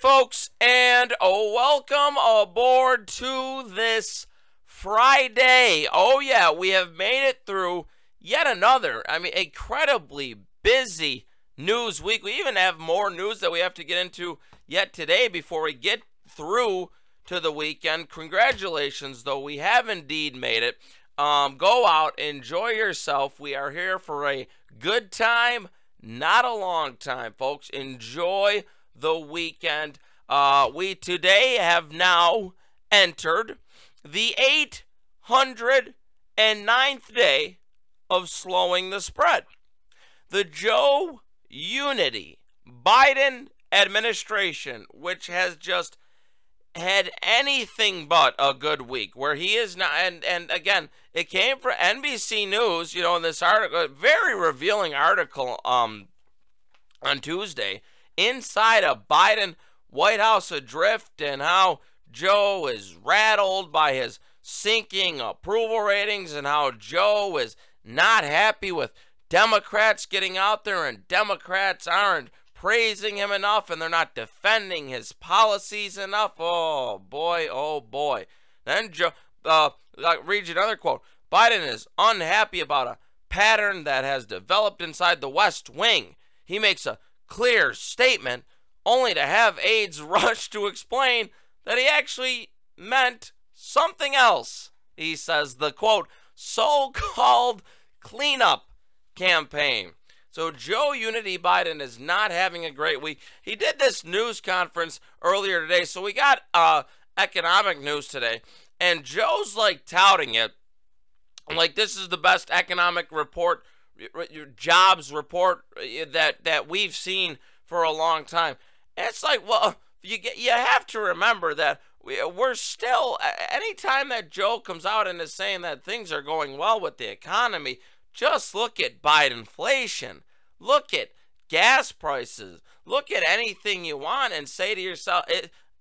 Folks, and welcome aboard to this Friday. Oh, yeah, we have made it through yet another, I mean, incredibly busy news week. We even have more news that we have to get into yet today before we get through to the weekend. Congratulations, though, we have indeed made it. Um, go out, enjoy yourself. We are here for a good time, not a long time, folks. Enjoy the weekend. Uh, we today have now entered the 809th day of slowing the spread. The Joe Unity Biden administration, which has just had anything but a good week, where he is not, and and again, it came from NBC News, you know, in this article, very revealing article, um, on Tuesday inside a Biden White House adrift and how Joe is rattled by his sinking approval ratings and how Joe is not happy with Democrats getting out there and Democrats aren't praising him enough and they're not defending his policies enough. Oh boy, oh boy. Then Joe, uh, I'll read you another quote. Biden is unhappy about a pattern that has developed inside the West Wing. He makes a clear statement, only to have aides rush to explain that he actually meant something else. He says the quote, so called cleanup campaign. So Joe Unity Biden is not having a great week. He did this news conference earlier today. So we got uh economic news today. And Joe's like touting it. Like this is the best economic report your jobs report uh, that that we've seen for a long time. It's like, well, you get you have to remember that we, we're still anytime that Joe comes out and is saying that things are going well with the economy, just look at Biden inflation. Look at gas prices. Look at anything you want and say to yourself,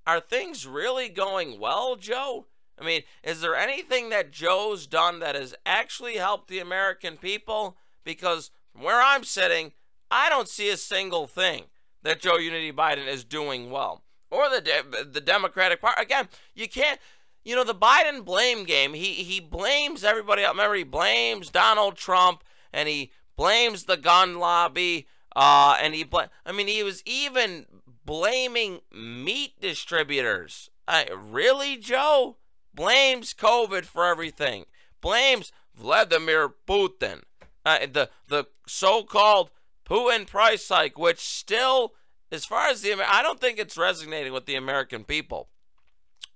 are things really going well, Joe? I mean, is there anything that Joe's done that has actually helped the American people? Because from where I'm sitting, I don't see a single thing that Joe Unity Biden is doing well. Or the the Democratic Party. Again, you can't you know the Biden blame game. He he blames everybody else. Remember, he blames Donald Trump and he blames the gun lobby. Uh, and he bl- I mean, he was even blaming meat distributors. I, really, Joe blames COVID for everything. Blames Vladimir Putin uh, the the so-called Putin price hike, which still, as far as the I don't think it's resonating with the American people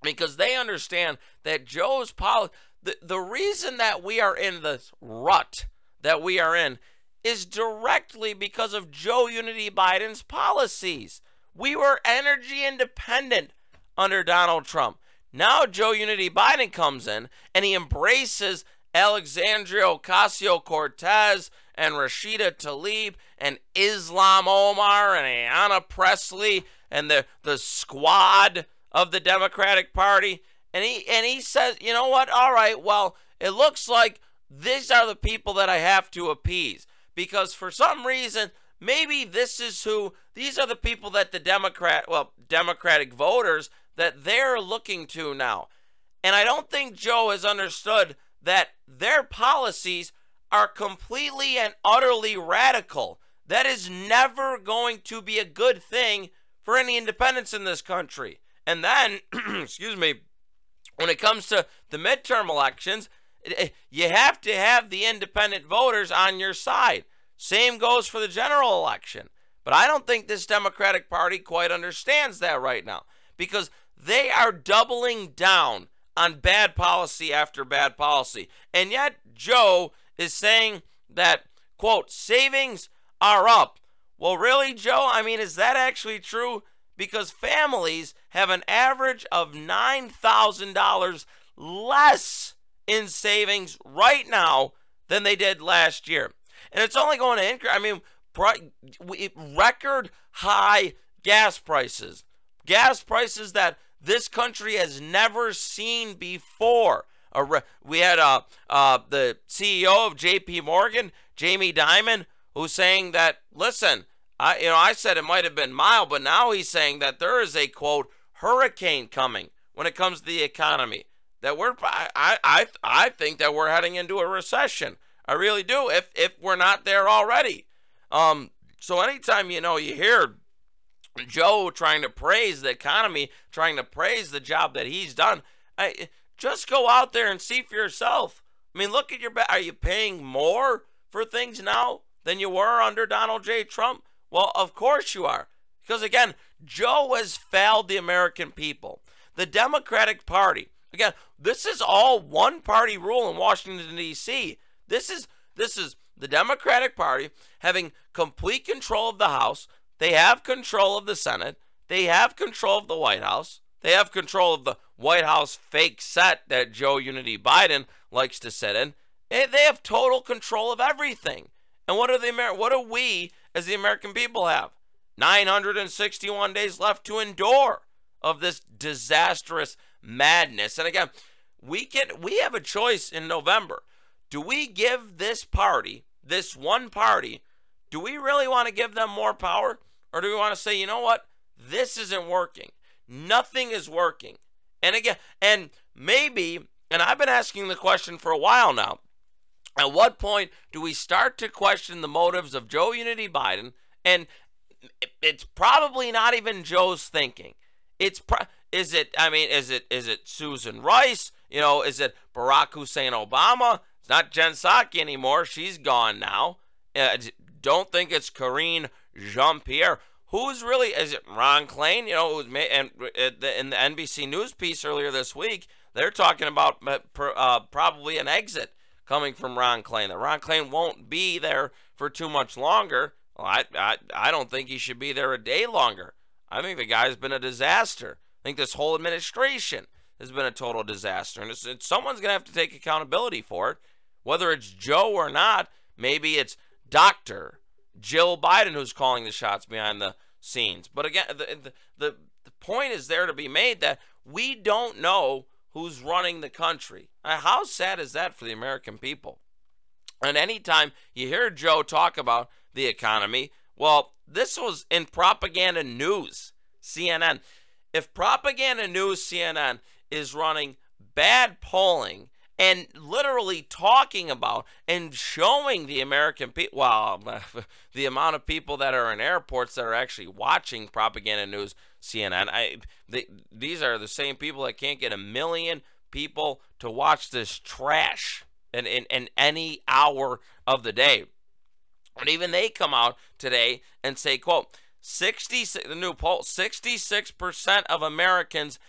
because they understand that Joe's policy. The, the reason that we are in this rut that we are in is directly because of Joe Unity Biden's policies. We were energy independent under Donald Trump. Now Joe Unity Biden comes in and he embraces Alexandria Ocasio Cortez and Rashida Tlaib and Ilhan Omar and Ayanna Pressley and the, the squad of the Democratic Party. And he and he says, you know what? All right, well, it looks like these are the people that I have to appease. Because for some reason, maybe this is who these are the people that the Democrat well, Democratic voters that they're looking to now. And I don't think Joe has understood that their policies are completely and utterly radical. That is never going to be a good thing for any independence in this country. And then, excuse me, when it comes to the midterm elections, you have to have the independent voters on your side. Same goes for the general election. But I don't think this Democratic Party quite understands that right now because they are doubling down on bad policy after bad policy. And yet, Joe is saying that, quote, savings are up. Well, really, Joe? I mean, is that actually true? Because families have an average of $9,000 less in savings right now than they did last year. And it's only going to increase. I mean, record high gas prices. Gas prices that this country has never seen before. We had uh, uh, the CEO of JP Morgan, Jamie Dimon, who's saying that, listen, I, you know, I said it might have been mild, but now he's saying that there is a quote hurricane coming when it comes to the economy. That we're, I, I, I think that we're heading into a recession. I really do. If if we're not there already, um. So anytime you know you hear Joe trying to praise the economy, trying to praise the job that he's done, I, just go out there and see for yourself. I mean, look at your. Are you paying more for things now than you were under Donald J. Trump? Well, of course you are. Because again, Joe has failed the American people. The Democratic Party, again, this is all one party rule in Washington, D.C. This is this is the Democratic Party having complete control of the House. They have control of the Senate. They have control of the White House. They have control of the White House fake set that Joe Unity Biden likes to sit in. Eh, they have total control of everything. And what are the Amer- what do we as the American people have? 961 days left to endure of this disastrous madness. And again, we can we have a choice in November. Do we give this party, this one party, do we really want to give them more power or do we want to say, "You know what? This isn't working. Nothing is working." And again, and maybe, and I've been asking the question for a while now. At what point do we start to question the motives of Joe Unity Biden? And it's probably not even Joe's thinking. It's pro- is it? I mean, is it is it Susan Rice? You know, is it Barack Hussein Obama? It's not Jen Psaki anymore. She's gone now. Uh, don't think it's Karine Jean Pierre. Who's really? Is it Ron Klain? You know, was, and in the NBC News piece earlier this week, they're talking about uh, uh, probably an exit coming from Ron Klain. That Ron Klain won't be there for too much longer. Well, I, I, I don't think he should be there a day longer. I think the guy's been a disaster. I think this whole administration has been a total disaster. And it's, it's, someone's to have to take accountability for it. Whether it's Joe or not, maybe it's Dr. Jill Biden who's calling the shots behind the scenes. But again, the, the, the, the point is there to be made that we don't know who's running the country. How sad is that for the American people? And anytime you hear Joe talk about the economy, well, this was in propaganda news, CNN. If propaganda news, CNN, is running bad polling and literally talking about and showing the American people, well, the amount of people that are in airports that are actually watching propaganda news, CNN. I, they, these are the same people that can't get a million people to watch this trash in, in, in any hour of the day. And even they come out today and say, quote, 66, the new poll, 66% of Americans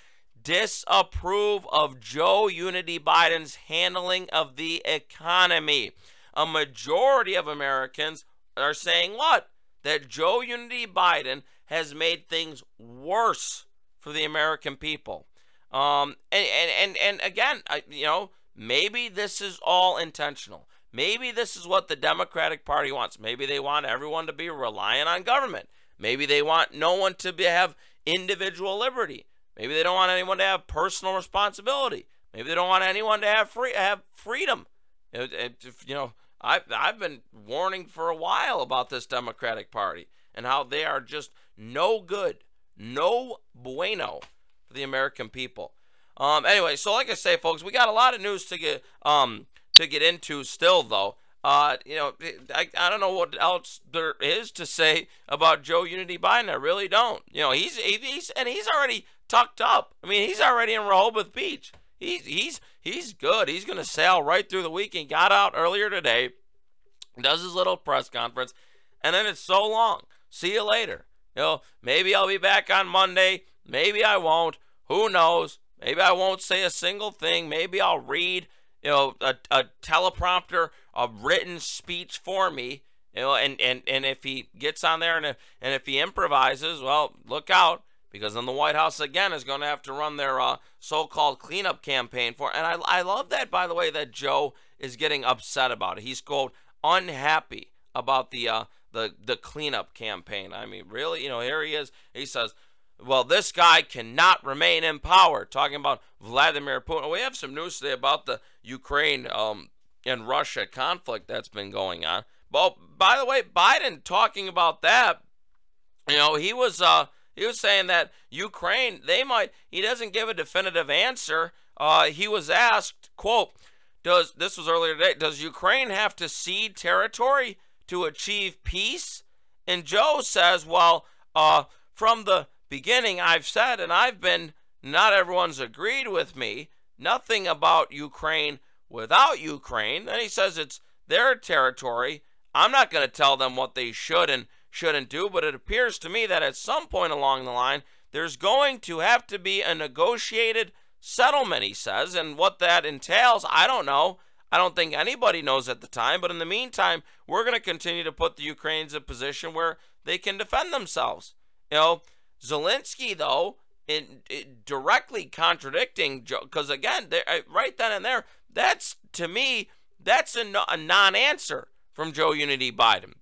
disapprove of Joe Unity Biden's handling of the economy. A majority of Americans are saying what? That Joe Unity Biden has made things worse for the American people. Um, and, and, and, and again, I, you know, maybe this is all intentional. Maybe this is what the Democratic Party wants. Maybe they want everyone to be reliant on government. Maybe they want no one to be, have individual liberty. Maybe they don't want anyone to have personal responsibility. Maybe they don't want anyone to have free have freedom. It, it, you know, I've I've been warning for a while about this Democratic Party and how they are just no good, no bueno for the American people. Um, anyway, so like I say, folks, we got a lot of news to get um to get into still though. Uh, you know, I, I don't know what else there is to say about Joe Unity Biden. I really don't. You know, he's he's and he's already tucked up. I mean, he's already in Rehoboth Beach. He's he's he's good. He's gonna sail right through the weekend. Got out earlier today, does his little press conference, and then it's so long. See you later. You know, maybe I'll be back on Monday. Maybe I won't. Who knows? Maybe I won't say a single thing. Maybe I'll read, you know, a, a teleprompter, a written speech for me. You know, and, and, and if he gets on there and if, and if he improvises, well, look out because then the White House again is going to have to run their uh, so-called cleanup campaign for. And I, I love that, by the way, that Joe is getting upset about it. He's quote unhappy about the uh, the the cleanup campaign. I mean, really, you know, here he is. He says, "Well, this guy cannot remain in power." Talking about Vladimir Putin. We have some news today about the Ukraine um, and Russia conflict that's been going on. Well, by the way, Biden talking about that You know, he was uh he was saying that Ukraine they might he doesn't give a definitive answer. Uh, he was asked, quote, does this was earlier today, does Ukraine have to cede territory to achieve peace? And Joe says, well, uh, from the beginning I've said and I've been not everyone's agreed with me, nothing about Ukraine without Ukraine. Then he says it's their territory. I'm not going to tell them what they should and shouldn't do, but it appears to me that at some point along the line, there's going to have to be a negotiated settlement, he says. And what that entails, I don't know. I don't think anybody knows at the time. But in the meantime, we're going to continue to put the Ukrainians in a position where they can defend themselves. You know, Zelensky, though, in, in directly contradicting because again, uh, right then and there, that's to me, that's a, a non answer from Joe Unity Biden.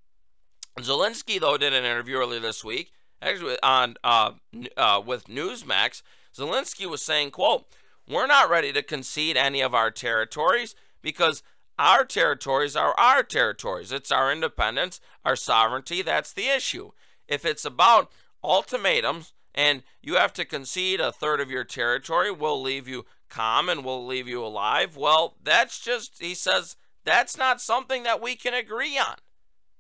Zelensky, though, did an interview earlier this week, actually on uh, uh, with Newsmax. Zelensky was saying, "quote We're not ready to concede any of our territories because our territories are our territories. It's our independence, our sovereignty. That's the issue. If it's about ultimatums and you have to concede a third of your territory, we'll leave you calm and we'll leave you alive. Well, that's just," he says, "that's not something that we can agree on."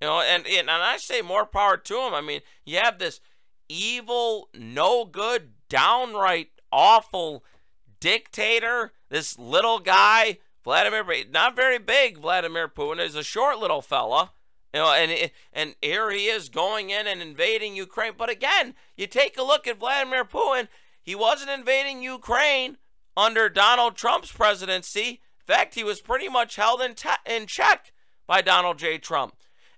You know, and, and, I say more power to him. I mean, you have this evil, no good, downright awful dictator, this little guy, Vladimir, not very big, Vladimir Putin is a short little fella. You know, and and here he is going in and invading Ukraine. But again, you take a look at Vladimir Putin. He wasn't invading Ukraine under Donald Trump's presidency. In fact, he was pretty much held in, te- in check by Donald J. Trump.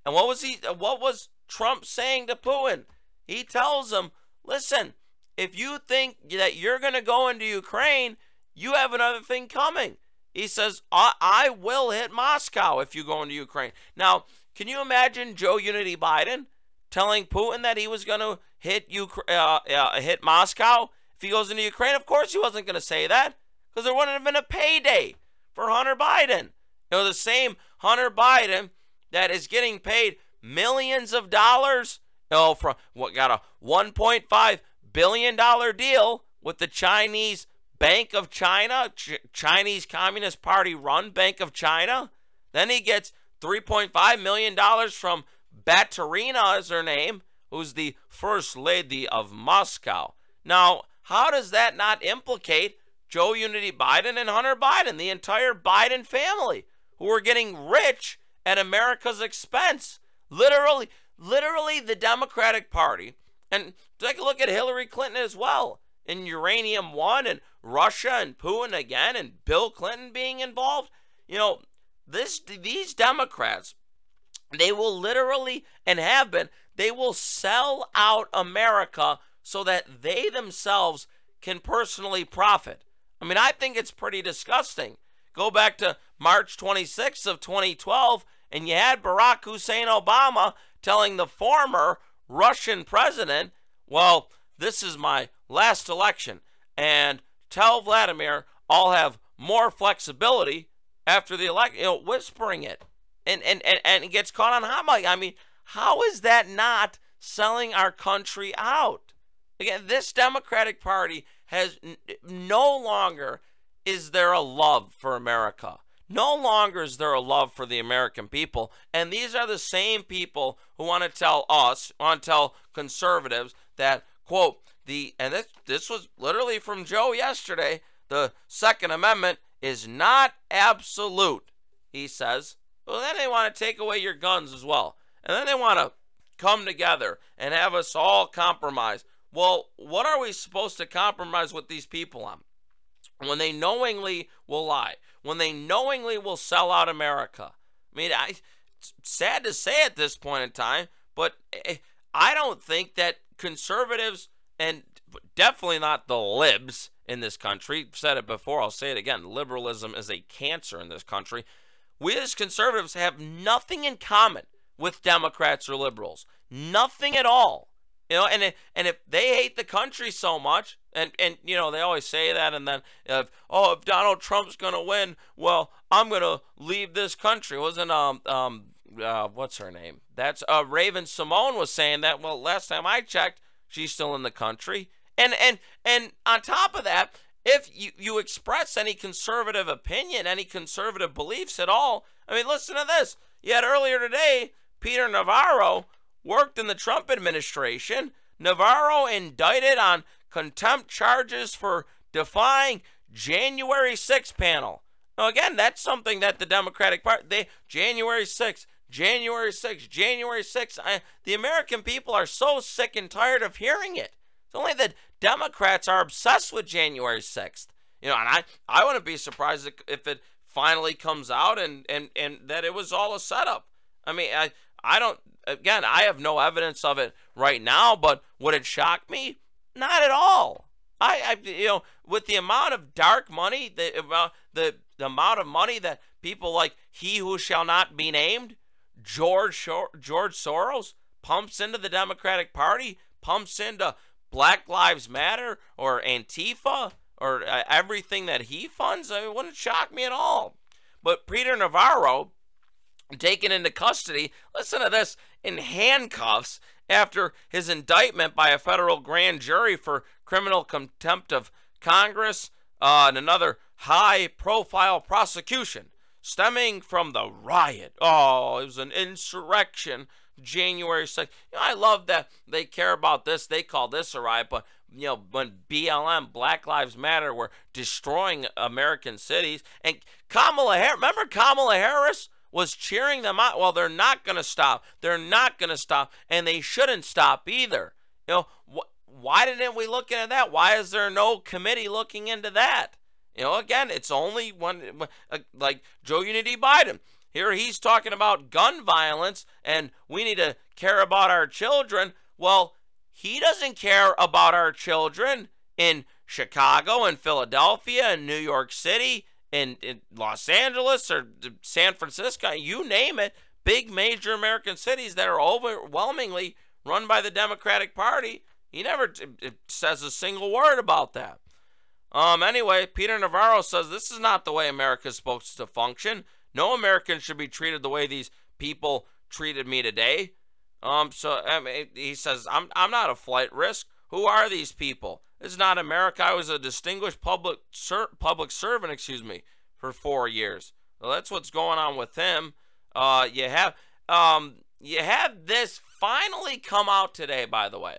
And what was he what was Trump saying to Putin? He tells him, "Listen, if you think that you're going to go into Ukraine, you have another thing coming." He says, I-, I will hit Moscow if you go into Ukraine." Now, can you imagine Joe Unity Biden telling Putin that he was going to hit Ukra- uh, uh, hit Moscow if he goes into Ukraine? Of course, he wasn't going to say that because there wouldn't have been a payday for Hunter Biden. You know, the same Hunter Biden that is getting paid millions of dollars. Oh, from what got a 1.5 billion dollar deal with the Chinese Bank of China, Ch- Chinese Communist Party run Bank of China. Then he gets 3.5 million dollars from Baturina is her name, who's the first lady of Moscow. Now, how does that not implicate Joe Unity Biden and Hunter Biden, the entire Biden family, who are getting rich at America's expense. Literally, literally the Democratic Party. And take a look at Hillary Clinton as well. In Uranium One and Russia and Putin again and Bill Clinton being involved. You know, this these Democrats, they will literally and have been, they will sell out America so that they themselves can personally profit. I mean, I think it's pretty disgusting. Go back to March 26th of 2012 and you had Barack Hussein Obama telling the former Russian president, well, this is my last election. And tell Vladimir I'll have more flexibility after the election, you know, whispering it. And, and, and, and it gets caught on hot mic. I mean, how is that not selling our country out? Again, this Democratic Party has no longer is there a love for America. No longer is there a love for the American people. And these are the same people who want to tell us, want to tell conservatives that, quote, the, and this, this was literally from Joe yesterday, the Second Amendment is not absolute, he says. Well, then they want to take away your guns as well. And then they want to come together and have us all compromise. Well, what are we supposed to compromise with these people on? When they knowingly will lie, when they knowingly will sell out America. I mean, I, sad to say at this point in time, but eh, I don't think that conservatives and definitely not the libs in this country. Said it before, I'll say it again. Liberalism is a cancer in this country. We as conservatives have nothing in common with Democrats or liberals. Nothing at all. You know, and and if they hate the country so much, and and you know they always say that, and then if oh if Donald Trump's gonna win, well I'm gonna leave this country. Wasn't um um uh, what's her name? That's uh, Raven-Symoné was saying that. Well, last time I checked, she's still in the country. And and and on top of that, if you, you express any conservative opinion, any conservative beliefs at all, I mean, listen to this. Yet earlier today, Peter Navarro worked in the Trump administration. Navarro indicted on contempt charges for defying January 6 panel. Now, again, that's something that the Democratic Party, they, January 6th, January 6th, January 6th. I, the American people are so sick and tired of hearing it. It's only that Democrats are obsessed with January 6th. You know, and I, I wouldn't be surprised if it finally comes out and, and, and that it was all a setup. I mean, I, I don't, again, I have no evidence of it right now, but would it shock me? Not at all. I, I you know, with the amount of dark money, the, uh, the, the amount of money that people like he who shall not be named, George, George Soros, pumps into the Democratic Party, pumps into Black Lives Matter or Antifa or uh, everything that he funds, it wouldn't shock me at all. But Peter Navarro, taken into custody, listen to this, in handcuffs after his indictment by a federal grand jury for criminal contempt of Congress uh, and another high profile prosecution stemming from the riot. Oh, it was an insurrection January 6th. You know, I love that they care about this. They call this a riot, but you know, when BLM, Black Lives Matter, were destroying American cities, and Kamala Harris, remember Kamala Harris was cheering them on. Well, they're not going to stop. They're not going to stop, and they shouldn't stop either. You know, wh- why didn't we look into that? Why is there no committee looking into that? You know, again, it's only one, uh, like Joe Unity Biden. Here he's talking about gun violence and we need to care about our children. Well, he doesn't care about our children in Chicago and Philadelphia and New York City and in Los Angeles or San Francisco, you name it, big major American cities that are overwhelmingly run by the Democratic Party. He never says a single word about that. Um, anyway, Peter Navarro says this is not the way America is supposed to function. No American should be treated the way these people treated me today. Um, so I mean, he says, I'm, I'm not a flight risk. Who are these people? It's not America. I was a distinguished public ser- public servant, excuse me, for four years. Well, that's what's going on with him. Uh, you have um, you have this finally come out today, by the way,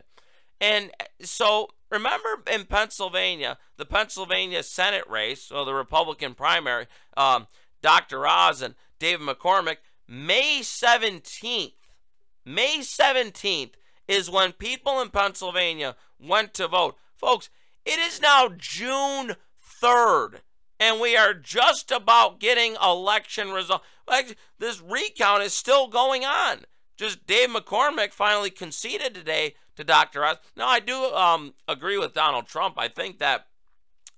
and so remember in Pennsylvania, the Pennsylvania Senate race, or the Republican primary, um, Dr. Oz and David McCormick, May 17th. May 17th is when people in Pennsylvania went to vote. Folks, it is now June 3rd, and we are just about getting election results. Like, this recount is still going on. Just Dave McCormick finally conceded today to Dr. Oz. Now, I do um, agree with Donald Trump. I think that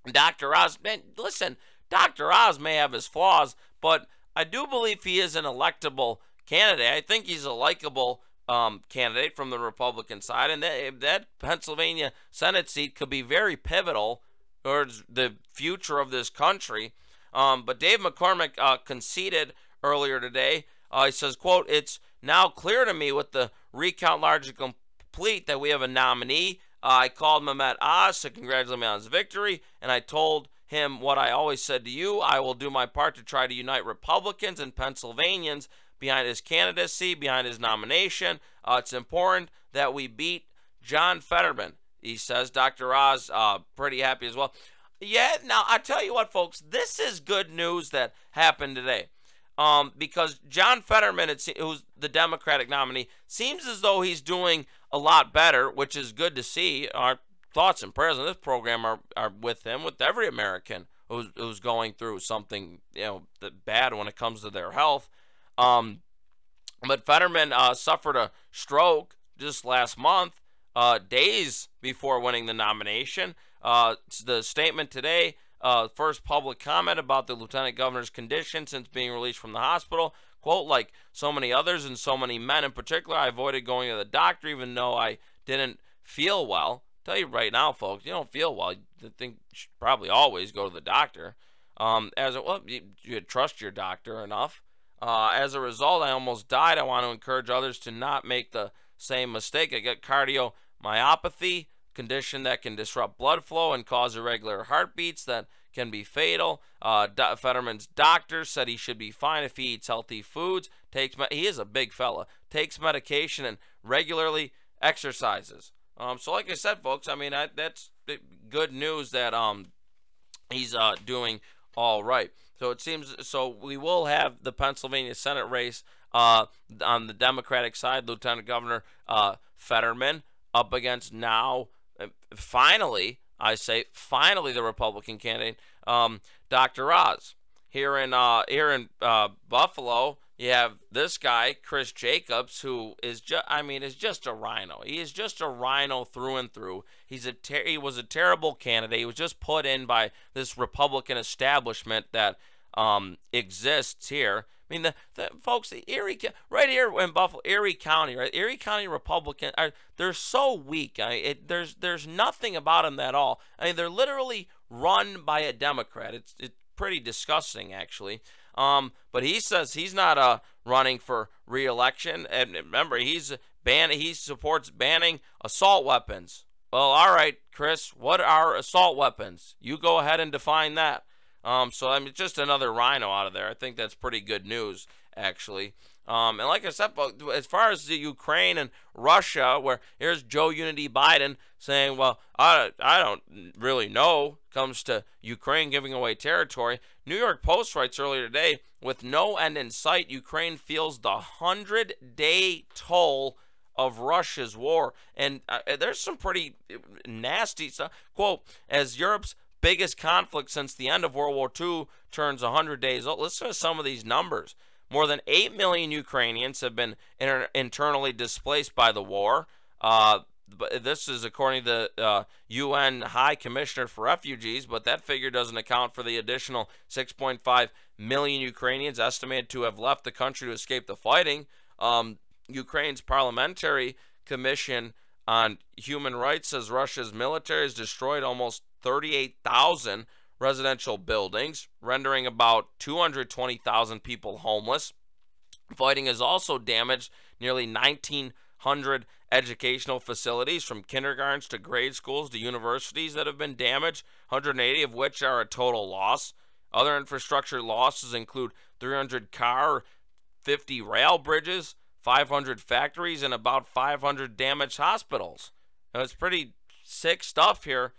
Dr. Oz, man, listen, Dr. Oz may have his flaws, but I do believe he is an electable candidate. I think he's a likable um, candidate from the Republican side, and that, that Pennsylvania Senate seat could be very pivotal towards the future of this country. Um, but Dave McCormick uh, conceded earlier today. Uh, he says, "quote It's now clear to me with the recount largely complete that we have a nominee. Uh, I called Mehmet Oz to congratulate me on his victory, and I told." him what I always said to you. I will do my part to try to unite Republicans and Pennsylvanians behind his candidacy, behind his nomination. Uh, it's important that we beat John Fetterman, he says. Dr. Oz, uh, pretty happy as well. Yeah, now I tell you what, folks, this is good news that happened today. Um, because John Fetterman, who's the Democratic nominee, seems as though he's doing a lot better, which is good to see. Our thoughts and prayers on this program are, are with him, with every American who's, who's going through something you know bad when it comes to their health. Um, but Fetterman uh, suffered a stroke just last month, uh, days before winning the nomination. Uh, the statement today, uh, first public comment about the lieutenant governor's condition since being released from the hospital. Quote, like so many others and so many men in particular, I avoided going to the doctor even though I didn't feel well. Tell you right now, folks, you don't feel well. You think you should probably always go to the doctor. Um, as well, you, you trust your doctor enough. Uh, as a result, I almost died. I want to encourage others to not make the same mistake. I got cardiomyopathy, condition that can disrupt blood flow and cause irregular heartbeats that can be fatal. Uh, Fetterman's doctor said he should be fine if he eats healthy foods. Takes he is a big fella. Takes medication and regularly exercises. Um, so like I said, folks, I mean I, that's good news that um he's uh doing all right. So it seems so we will have the Pennsylvania Senate race uh on the Democratic side, Lieutenant Governor uh Fetterman up against now uh, finally I say finally the Republican candidate, um, Dr. Oz. Here in uh, here in uh, Buffalo, you have this guy Chris Jacobs, who is just I mean is just a RINO. He is just a RINO through and through. He's a ter- he was a terrible candidate. He was just put in by this Republican establishment that um, exists here. I mean, the, the folks, the Erie, right here in Buffalo, Erie County, right? Erie County Republican, are they're so weak. I mean, it, there's there's nothing about them at all. I mean, they're literally run by a Democrat. It's it's pretty disgusting, actually. Um, but he says he's not uh, running for reelection. And remember, he's ban he supports banning assault weapons. Well, all right, Chris, what are assault weapons? You go ahead and define that. Um, so I mean, just another RINO out of there. I think that's pretty good news, actually. Um, and like I said, as far as the Ukraine and Russia, where here's Joe Unity Biden saying, "Well, I I don't really know." Comes to Ukraine giving away territory. New York Post writes earlier today, with no end in sight, Ukraine feels the hundred-day toll of Russia's war. And uh, there's some pretty nasty stuff. Quote, as Europe's biggest conflict since the end of World War II turns 100 days old. Listen to some of these numbers. More than 8 million Ukrainians have been inter- internally displaced by the war. Uh, this is according to the uh, UN High Commissioner for Refugees, but that figure doesn't account for the additional 6.5 million Ukrainians estimated to have left the country to escape the fighting. Um, Ukraine's parliamentary commission on human rights says Russia's military has destroyed almost 38,000 residential buildings, rendering about 220,000 people homeless. Fighting has also damaged nearly 1,900 educational facilities, from kindergartens to grade schools to universities that have been damaged, 180 of which are a total loss. Other infrastructure losses include 300 car, 50 rail bridges, 500 factories, and about 500 damaged hospitals. Now, it's pretty sick stuff here.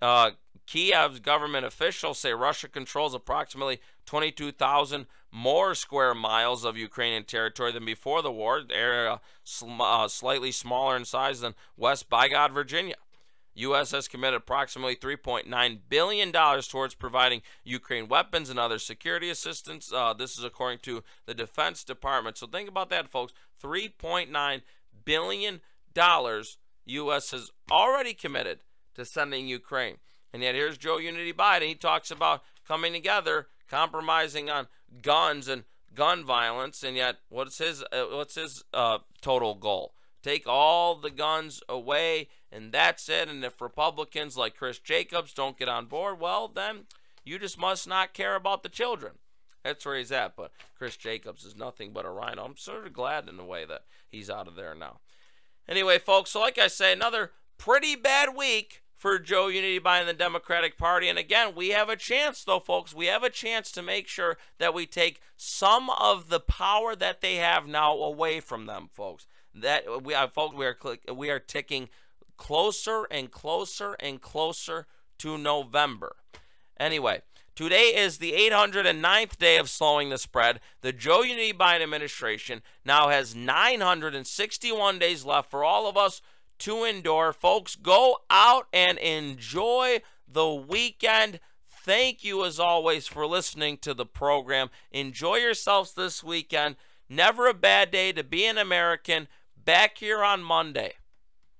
Uh, Kiev's government officials say Russia controls approximately 22,000 more square miles of Ukrainian territory than before the war, the area sl- uh, slightly smaller in size than West Bygod, Virginia. U.S. has committed approximately $3.9 billion towards providing Ukraine weapons and other security assistance. Uh, this is according to the Defense Department. So think about that, folks. $3.9 billion U.S. has already committed to sending Ukraine. And yet here's Joe Unity Biden. He talks about coming together, compromising on guns and gun violence. And yet, what's his uh, what's his uh, total goal? Take all the guns away, and that's it. And if Republicans like Chris Jacobs don't get on board, well, then you just must not care about the children. That's where he's at. But Chris Jacobs is nothing but a RINO. I'm sort of glad in a way that he's out of there now. Anyway, folks, so like I say, another pretty bad week for Joe Unity Biden the Democratic Party. And again, we have a chance, though, folks. We have a chance to make sure that we take some of the power that they have now away from them, folks. That we are, folks, we are we are ticking closer and closer and closer to November. Anyway, today is the 809th day of slowing the spread. The Joe Unity Biden administration now has 961 days left for all of us to endure. Folks, go out and enjoy the weekend. Thank you, as always, for listening to the program. Enjoy yourselves this weekend. Never a bad day to be an American. Back here on Monday.